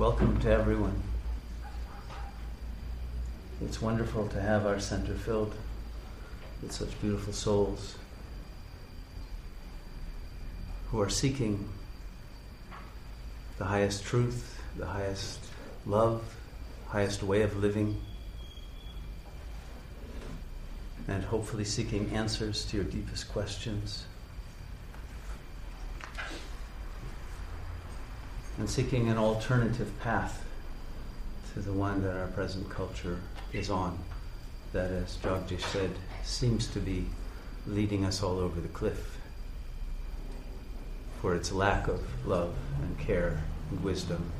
welcome to everyone. It's wonderful to have our center filled with such beautiful souls who are seeking the highest truth, the highest love, highest way of living, and hopefully seeking answers to your deepest questions. And seeking an alternative path to the one that our present culture is on, that, as Jagdish said, seems to be leading us all over the cliff for its lack of love and care and wisdom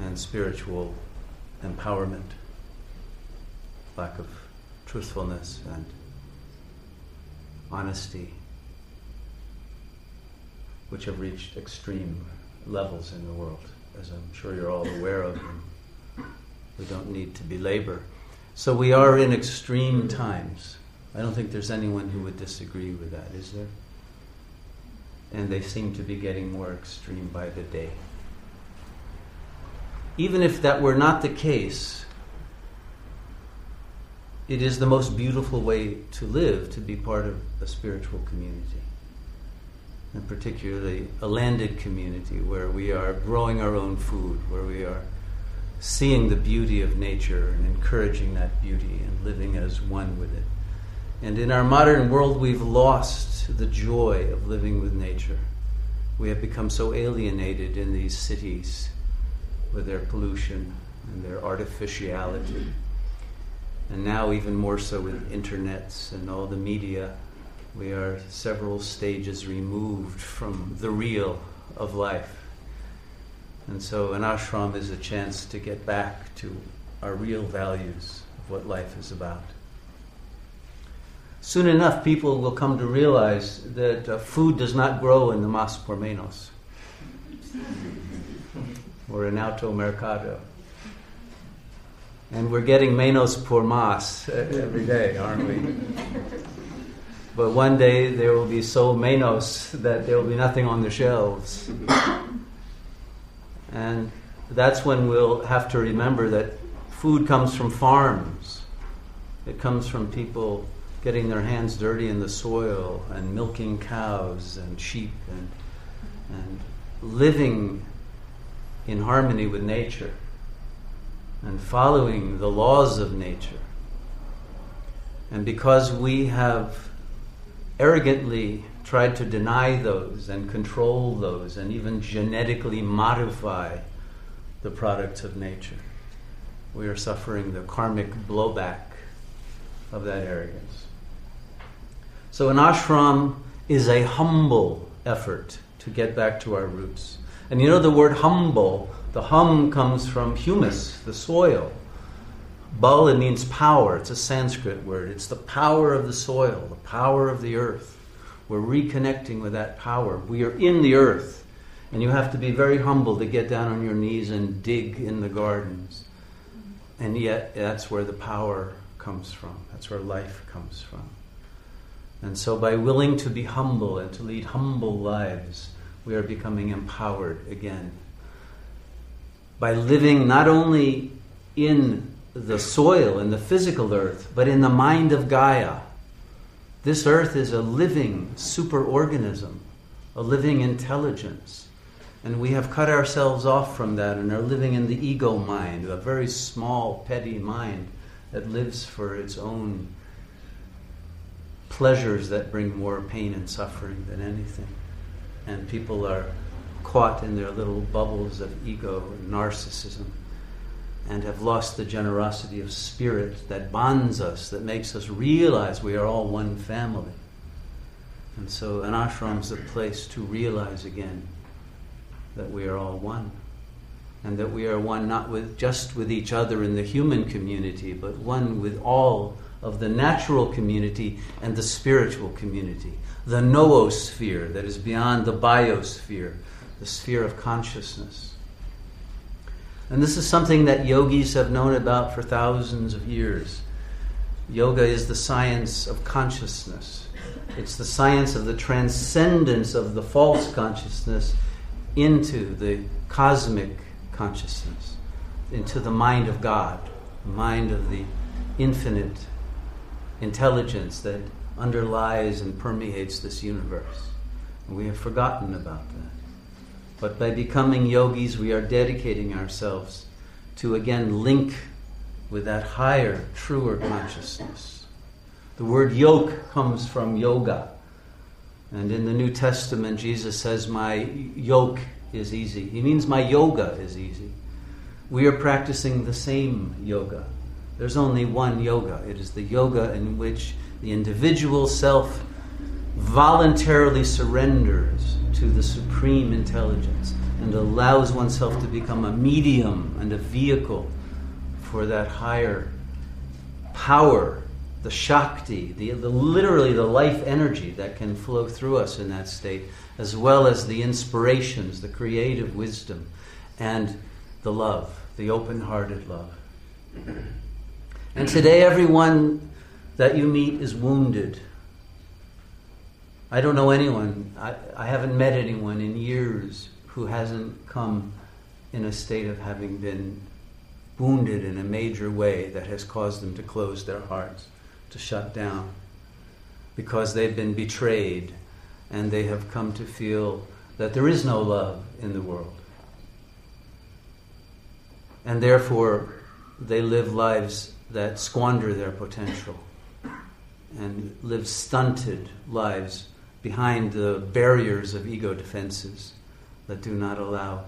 and spiritual empowerment, lack of truthfulness and honesty, which have reached extreme levels in the world, as I'm sure you're all aware of. we don't need to belabor. So we are in extreme times. I don't think there's anyone who would disagree with that, is there? And they seem to be getting more extreme by the day. Even if that were not the case, it is the most beautiful way to live to be part of a spiritual community. And particularly a landed community where we are growing our own food, where we are seeing the beauty of nature and encouraging that beauty and living as one with it. And in our modern world, we've lost the joy of living with nature. We have become so alienated in these cities with their pollution and their artificiality. And now, even more so with internets and all the media, we are several stages removed from the real of life. And so, an ashram is a chance to get back to our real values of what life is about. Soon enough, people will come to realize that uh, food does not grow in the Mas por Menos or in Auto Mercado. And we're getting menos por más every day, aren't we? But one day there will be so menos that there will be nothing on the shelves. And that's when we'll have to remember that food comes from farms. It comes from people getting their hands dirty in the soil and milking cows and sheep and, and living in harmony with nature and following the laws of nature. And because we have arrogantly tried to deny those and control those and even genetically modify the products of nature, we are suffering the karmic blowback of that arrogance. So, an ashram is a humble effort to get back to our roots. And you know the word humble, the hum comes from humus, the soil. Bal, it means power. It's a Sanskrit word. It's the power of the soil, the power of the earth. We're reconnecting with that power. We are in the earth. And you have to be very humble to get down on your knees and dig in the gardens. And yet, that's where the power comes from. That's where life comes from. And so, by willing to be humble and to lead humble lives, we are becoming empowered again. By living not only in the soil, and the physical earth, but in the mind of Gaia. This earth is a living superorganism, a living intelligence. And we have cut ourselves off from that and are living in the ego mind, a very small, petty mind that lives for its own pleasures that bring more pain and suffering than anything and people are caught in their little bubbles of ego and narcissism and have lost the generosity of spirit that bonds us, that makes us realize we are all one family. And so an ashram is a place to realize again that we are all one. And that we are one not with just with each other in the human community, but one with all of the natural community and the spiritual community the noosphere that is beyond the biosphere, the sphere of consciousness. And this is something that yogis have known about for thousands of years. Yoga is the science of consciousness. It's the science of the transcendence of the false consciousness into the cosmic consciousness, into the mind of God, the mind of the infinite intelligence that underlies and permeates this universe. And we have forgotten about that. But by becoming yogis, we are dedicating ourselves to again link with that higher, truer consciousness. The word yoke comes from yoga. And in the New Testament, Jesus says, My yoke is easy. He means my yoga is easy. We are practicing the same yoga. There's only one yoga. It is the yoga in which the individual self voluntarily surrenders to the supreme intelligence and allows oneself to become a medium and a vehicle for that higher power, the Shakti, the, the, literally the life energy that can flow through us in that state, as well as the inspirations, the creative wisdom, and the love, the open hearted love. And today, everyone that you meet is wounded. I don't know anyone, I, I haven't met anyone in years who hasn't come in a state of having been wounded in a major way that has caused them to close their hearts, to shut down, because they've been betrayed and they have come to feel that there is no love in the world. And therefore, they live lives that squander their potential and live stunted lives behind the barriers of ego defenses that do not allow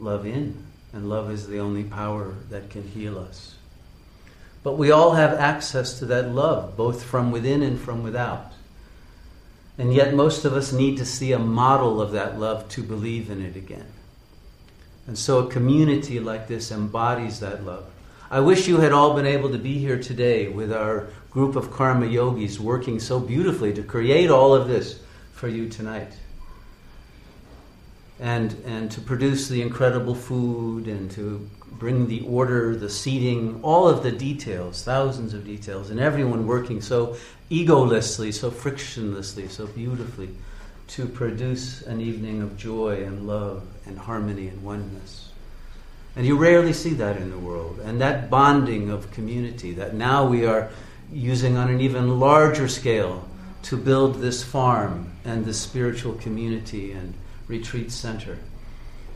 love in. And love is the only power that can heal us. But we all have access to that love, both from within and from without. And yet, most of us need to see a model of that love to believe in it again. And so, a community like this embodies that love. I wish you had all been able to be here today with our group of karma yogis working so beautifully to create all of this for you tonight and, and to produce the incredible food and to bring the order, the seating, all of the details, thousands of details, and everyone working so egolessly, so frictionlessly, so beautifully to produce an evening of joy and love and harmony and oneness. And you rarely see that in the world. And that bonding of community that now we are using on an even larger scale to build this farm and this spiritual community and retreat center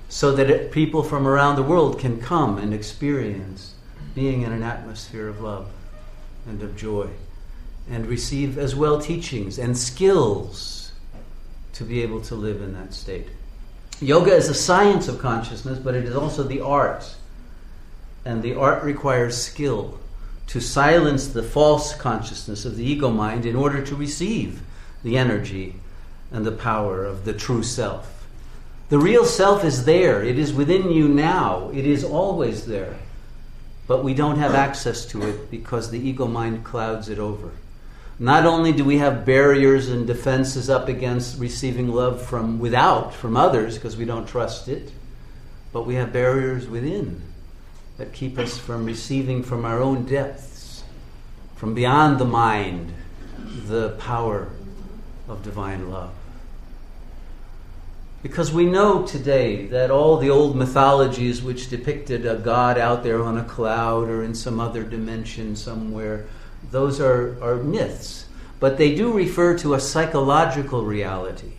so that it, people from around the world can come and experience being in an atmosphere of love and of joy and receive as well teachings and skills to be able to live in that state. Yoga is a science of consciousness, but it is also the art. And the art requires skill to silence the false consciousness of the ego mind in order to receive the energy and the power of the true self. The real self is there. It is within you now. It is always there. But we don't have access to it because the ego mind clouds it over. Not only do we have barriers and defenses up against receiving love from without, from others, because we don't trust it, but we have barriers within that keep us from receiving from our own depths, from beyond the mind, the power of divine love. Because we know today that all the old mythologies which depicted a god out there on a cloud or in some other dimension somewhere, those are, are myths. But they do refer to a psychological reality.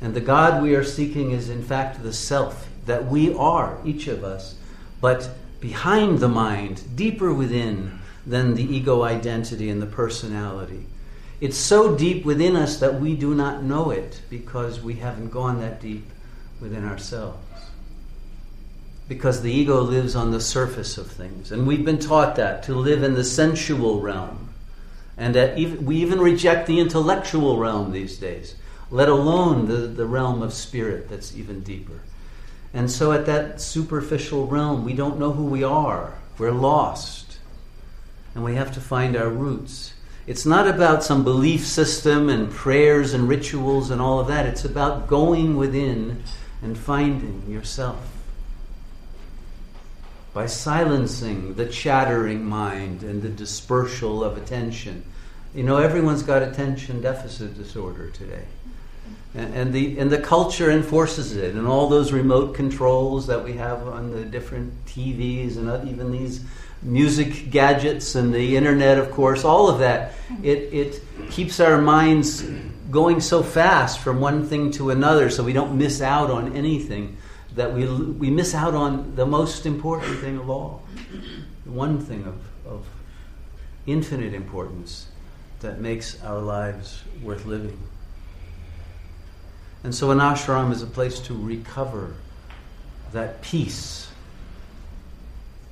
And the God we are seeking is, in fact, the self that we are, each of us, but behind the mind, deeper within than the ego identity and the personality. It's so deep within us that we do not know it because we haven't gone that deep within ourselves. Because the ego lives on the surface of things. And we've been taught that, to live in the sensual realm. And that even, we even reject the intellectual realm these days, let alone the, the realm of spirit that's even deeper. And so, at that superficial realm, we don't know who we are. We're lost. And we have to find our roots. It's not about some belief system and prayers and rituals and all of that. It's about going within and finding yourself. By silencing the chattering mind and the dispersal of attention. You know, everyone's got attention deficit disorder today. And, and, the, and the culture enforces it, and all those remote controls that we have on the different TVs and even these music gadgets and the internet, of course, all of that, it, it keeps our minds going so fast from one thing to another so we don't miss out on anything that we, we miss out on the most important thing of all. One thing of, of infinite importance that makes our lives worth living. And so an ashram is a place to recover that peace,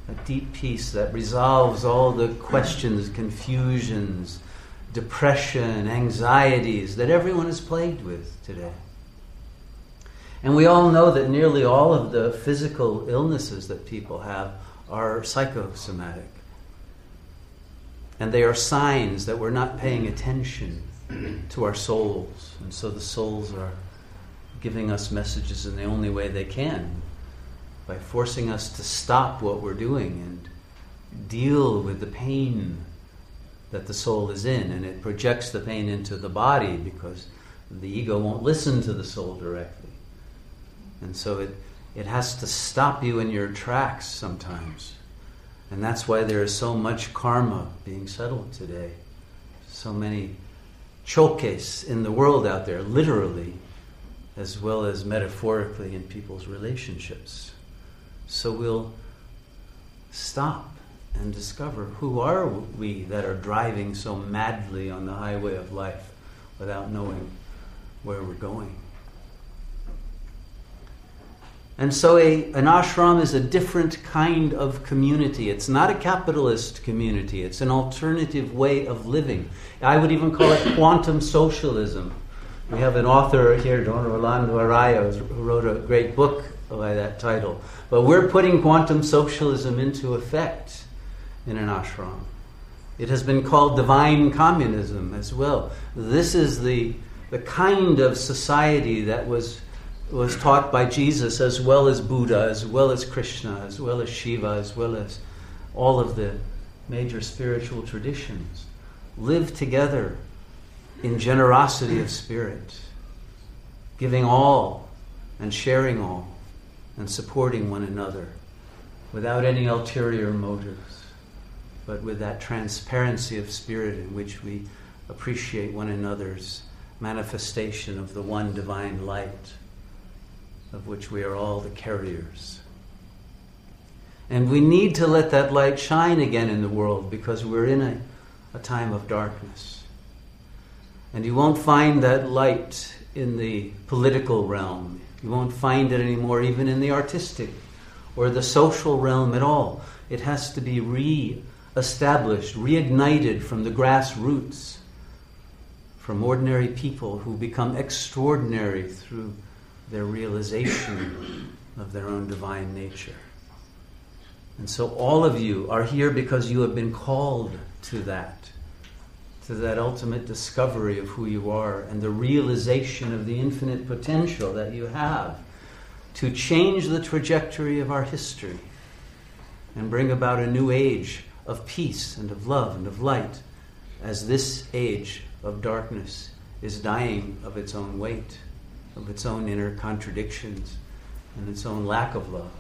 that deep peace that resolves all the questions, confusions, depression, anxieties that everyone is plagued with today. And we all know that nearly all of the physical illnesses that people have are psychosomatic. And they are signs that we're not paying attention to our souls. And so the souls are giving us messages in the only way they can by forcing us to stop what we're doing and deal with the pain that the soul is in. And it projects the pain into the body because the ego won't listen to the soul directly. And so it, it has to stop you in your tracks sometimes. And that's why there is so much karma being settled today. So many chokes in the world out there, literally, as well as metaphorically in people's relationships. So we'll stop and discover who are we that are driving so madly on the highway of life without knowing where we're going. And so a, an ashram is a different kind of community. It's not a capitalist community, it's an alternative way of living. I would even call it quantum socialism. We have an author here, Don Rolando Araya, who wrote a great book by that title. But we're putting quantum socialism into effect in an ashram. It has been called divine communism as well. This is the, the kind of society that was was taught by Jesus as well as Buddha, as well as Krishna, as well as Shiva, as well as all of the major spiritual traditions. Live together in generosity of spirit, giving all and sharing all and supporting one another without any ulterior motives, but with that transparency of spirit in which we appreciate one another's manifestation of the one divine light of which we are all the carriers. And we need to let that light shine again in the world because we're in a, a time of darkness. And you won't find that light in the political realm. You won't find it anymore even in the artistic or the social realm at all. It has to be re established, reignited from the grassroots, from ordinary people who become extraordinary through their realization of their own divine nature. And so all of you are here because you have been called to that, to that ultimate discovery of who you are and the realization of the infinite potential that you have to change the trajectory of our history and bring about a new age of peace and of love and of light as this age of darkness is dying of its own weight of its own inner contradictions and its own lack of love.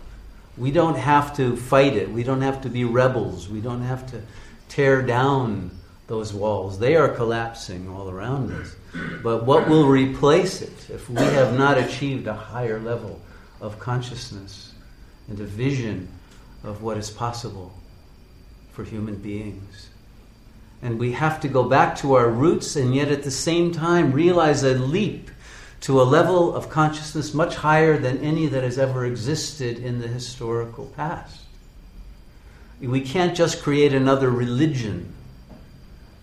We don't have to fight it. We don't have to be rebels. We don't have to tear down those walls. They are collapsing all around us. But what will replace it if we have not achieved a higher level of consciousness and a vision of what is possible for human beings? And we have to go back to our roots and yet at the same time realize a leap to a level of consciousness much higher than any that has ever existed in the historical past. We can't just create another religion.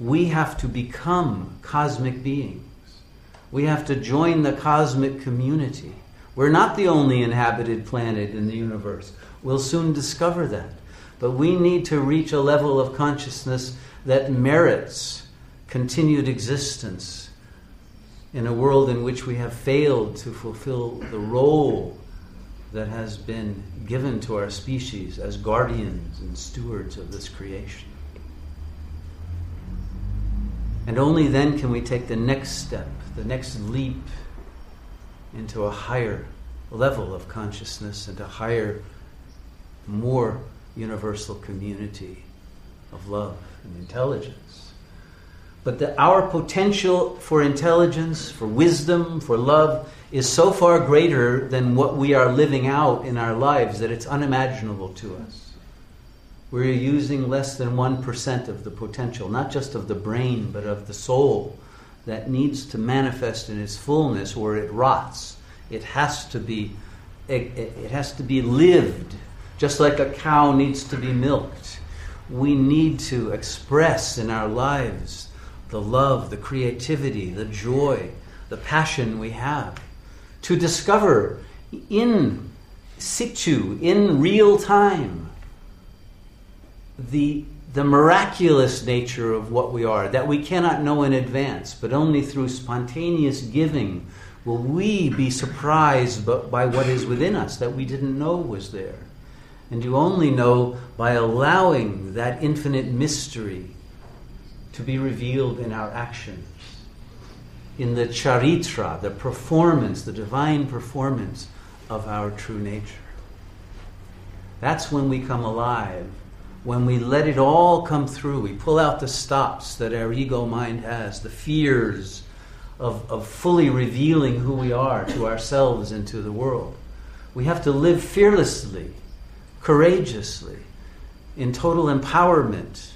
We have to become cosmic beings. We have to join the cosmic community. We're not the only inhabited planet in the universe. We'll soon discover that. But we need to reach a level of consciousness that merits continued existence in a world in which we have failed to fulfill the role that has been given to our species as guardians and stewards of this creation. And only then can we take the next step, the next leap into a higher level of consciousness and a higher, more universal community of love and intelligence. But the, our potential for intelligence, for wisdom, for love is so far greater than what we are living out in our lives that it's unimaginable to us. We're using less than 1% of the potential, not just of the brain, but of the soul that needs to manifest in its fullness or it rots. It has to be it, it, has to be lived, just like a cow needs to be milked. We need to express in our lives the love, the creativity, the joy, the passion we have. To discover in situ, in real time, the the miraculous nature of what we are, that we cannot know in advance, but only through spontaneous giving will we be surprised by what is within us that we didn't know was there. And you only know by allowing that infinite mystery to be revealed in our actions, in the charitra, the performance, the divine performance of our true nature. That's when we come alive when we let it all come through, we pull out the stops that our ego mind has, the fears of, of fully revealing who we are to ourselves and to the world. We have to live fearlessly, courageously, in total empowerment,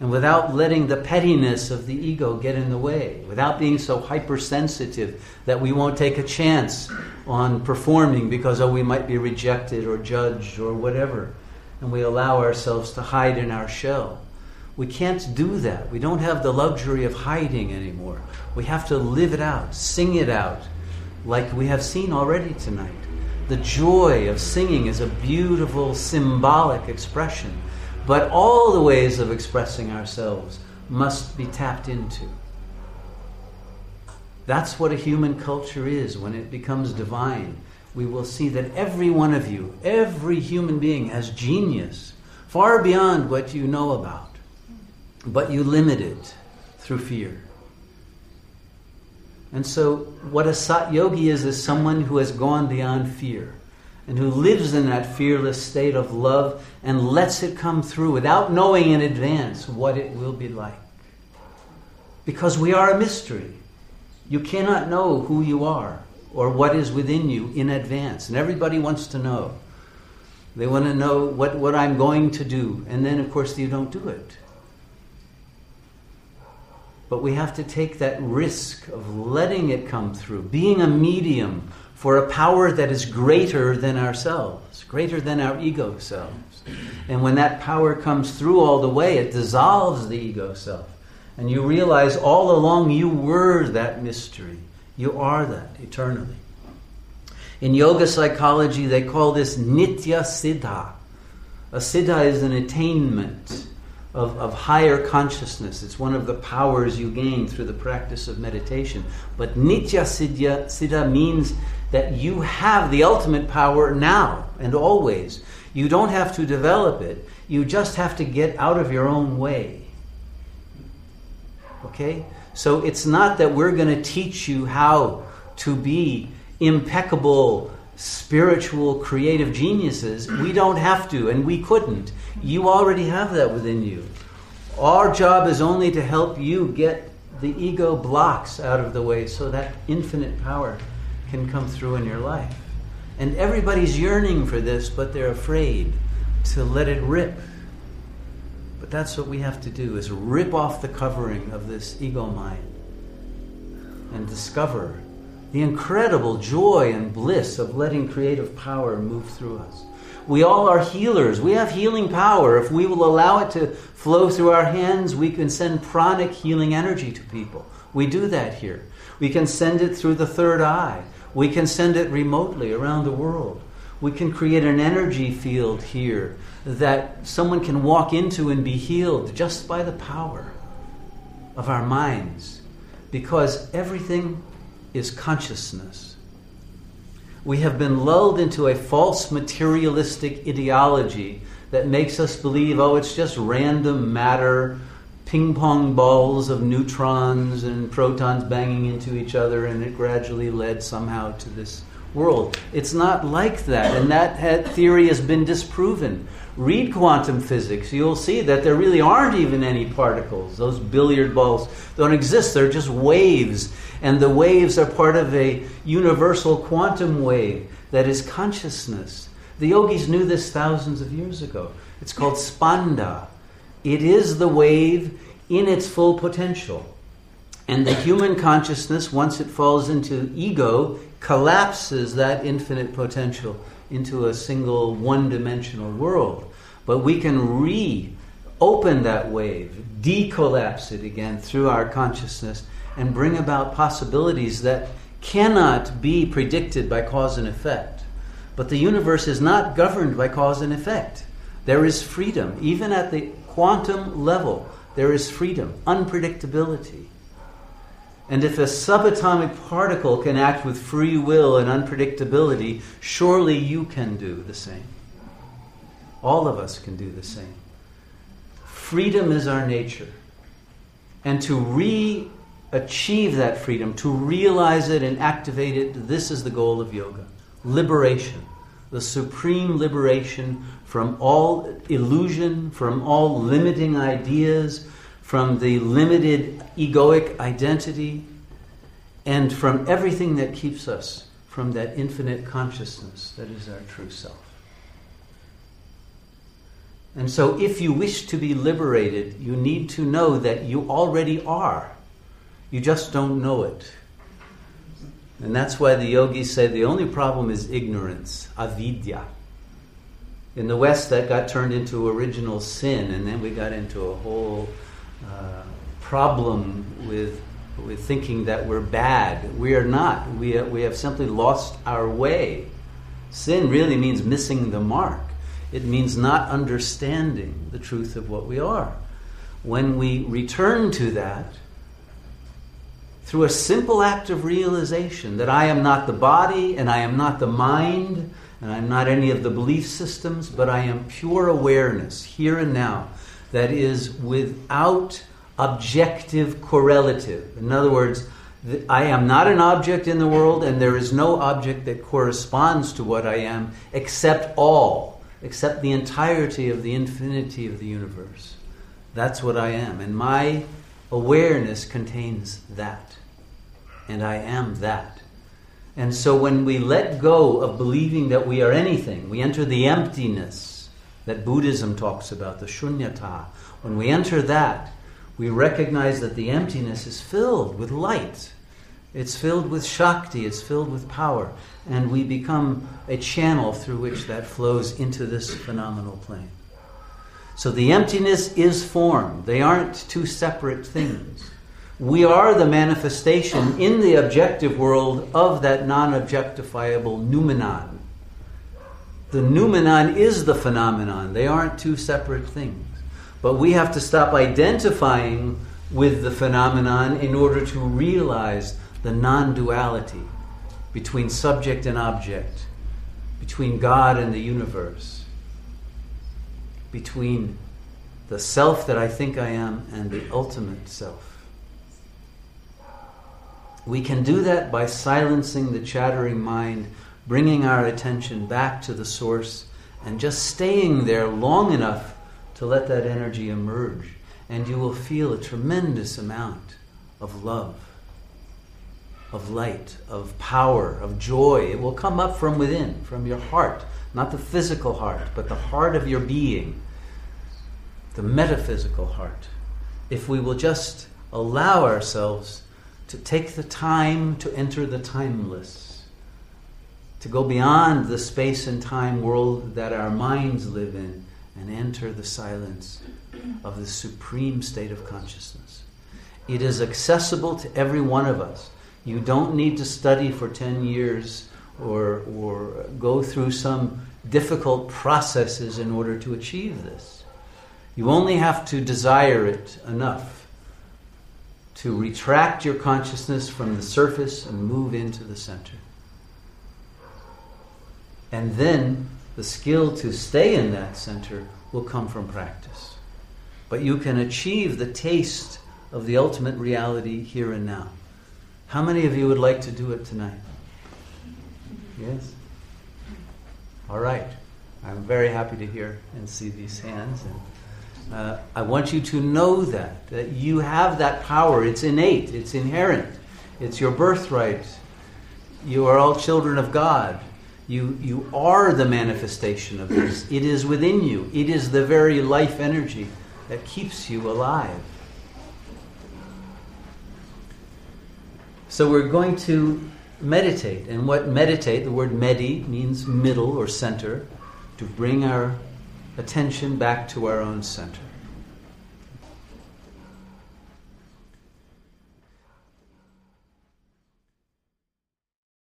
and without letting the pettiness of the ego get in the way, without being so hypersensitive that we won't take a chance on performing because, oh, we might be rejected or judged or whatever and we allow ourselves to hide in our shell. We can't do that. We don't have the luxury of hiding anymore. We have to live it out, sing it out, like we have seen already tonight. The joy of singing is a beautiful symbolic expression, but all the ways of expressing ourselves must be tapped into. That's what a human culture is when it becomes divine we will see that every one of you, every human being, has genius far beyond what you know about, but you limit it through fear. And so, what a sat yogi is, is someone who has gone beyond fear and who lives in that fearless state of love and lets it come through without knowing in advance what it will be like. Because we are a mystery. You cannot know who you are or what is within you in advance. And everybody wants to know. They want to know what, what I'm going to do. And then, of course, you don't do it. But we have to take that risk of letting it come through, being a medium for a power that is greater than ourselves, greater than our ego selves. And when that power comes through all the way, it dissolves the ego self. And you realize all along you were that mystery. You are that eternally. In yoga psychology, they call this nitya siddha. A siddha is an attainment of, of higher consciousness. It's one of the powers you gain through the practice of meditation. But nitya siddha, siddha means that you have the ultimate power now and always. You don't have to develop it, you just have to get out of your own way. Okay? So it's not that we're going to teach you how to be impeccable, spiritual, creative geniuses. We don't have to, and we couldn't. You already have that within you. Our job is only to help you get the ego blocks out of the way so that infinite power can come through in your life. And everybody's yearning for this, but they're afraid to let it rip but that's what we have to do is rip off the covering of this ego mind and discover the incredible joy and bliss of letting creative power move through us. We all are healers. We have healing power. If we will allow it to flow through our hands, we can send pranic healing energy to people. We do that here. We can send it through the third eye. We can send it remotely around the world. We can create an energy field here that someone can walk into and be healed just by the power of our minds because everything is consciousness. We have been lulled into a false materialistic ideology that makes us believe, oh, it's just random matter, ping pong balls of neutrons and protons banging into each other, and it gradually led somehow to this world. It's not like that, and that theory has been disproven. Read quantum physics, you'll see that there really aren't even any particles. Those billiard balls don't exist, they're just waves, and the waves are part of a universal quantum wave that is consciousness. The yogis knew this thousands of years ago. It's called spanda. It is the wave in its full potential. And the human consciousness, once it falls into ego, collapses that infinite potential into a single one dimensional world. But we can reopen that wave, decollapse it again through our consciousness, and bring about possibilities that cannot be predicted by cause and effect. But the universe is not governed by cause and effect. There is freedom, even at the quantum level, there is freedom, unpredictability. And if a subatomic particle can act with free will and unpredictability, surely you can do the same. All of us can do the same. Freedom is our nature. And to re achieve that freedom, to realize it and activate it, this is the goal of yoga liberation. The supreme liberation from all illusion, from all limiting ideas, from the limited egoic identity, and from everything that keeps us from that infinite consciousness that is our true self. And so, if you wish to be liberated, you need to know that you already are. You just don't know it. And that's why the yogis say the only problem is ignorance, avidya. In the West, that got turned into original sin, and then we got into a whole uh, problem with, with thinking that we're bad. We are not. We, we have simply lost our way. Sin really means missing the mark, it means not understanding the truth of what we are. When we return to that, through a simple act of realization that I am not the body and I am not the mind and I'm not any of the belief systems, but I am pure awareness here and now that is without objective correlative. In other words, I am not an object in the world, and there is no object that corresponds to what I am except all, except the entirety of the infinity of the universe. That's what I am. And my awareness contains that. And I am that. And so when we let go of believing that we are anything, we enter the emptiness that Buddhism talks about, the shunyata. When we enter that, we recognize that the emptiness is filled with light. It's filled with Shakti, it's filled with power. And we become a channel through which that flows into this phenomenal plane. So the emptiness is form, they aren't two separate things. We are the manifestation in the objective world of that non objectifiable noumenon. The noumenon is the phenomenon, they aren't two separate things. But we have to stop identifying with the phenomenon in order to realize the non duality between subject and object, between God and the universe, between the self that I think I am and the ultimate self. We can do that by silencing the chattering mind, bringing our attention back to the source, and just staying there long enough to let that energy emerge. And you will feel a tremendous amount of love, of light, of power, of joy. It will come up from within, from your heart, not the physical heart, but the heart of your being, the metaphysical heart. If we will just allow ourselves to take the time to enter the timeless, to go beyond the space and time world that our minds live in and enter the silence of the supreme state of consciousness. It is accessible to every one of us. You don't need to study for 10 years or, or go through some difficult processes in order to achieve this. You only have to desire it enough to retract your consciousness from the surface and move into the center. And then the skill to stay in that center will come from practice. but you can achieve the taste of the ultimate reality here and now. How many of you would like to do it tonight? Yes? All right. I'm very happy to hear and see these hands. And uh, I want you to know that, that you have that power. It's innate, it's inherent, it's your birthright. You are all children of God. You, you are the manifestation of this. It is within you. It is the very life energy that keeps you alive. So we're going to meditate. And what meditate, the word medi means middle or center, to bring our attention back to our own center.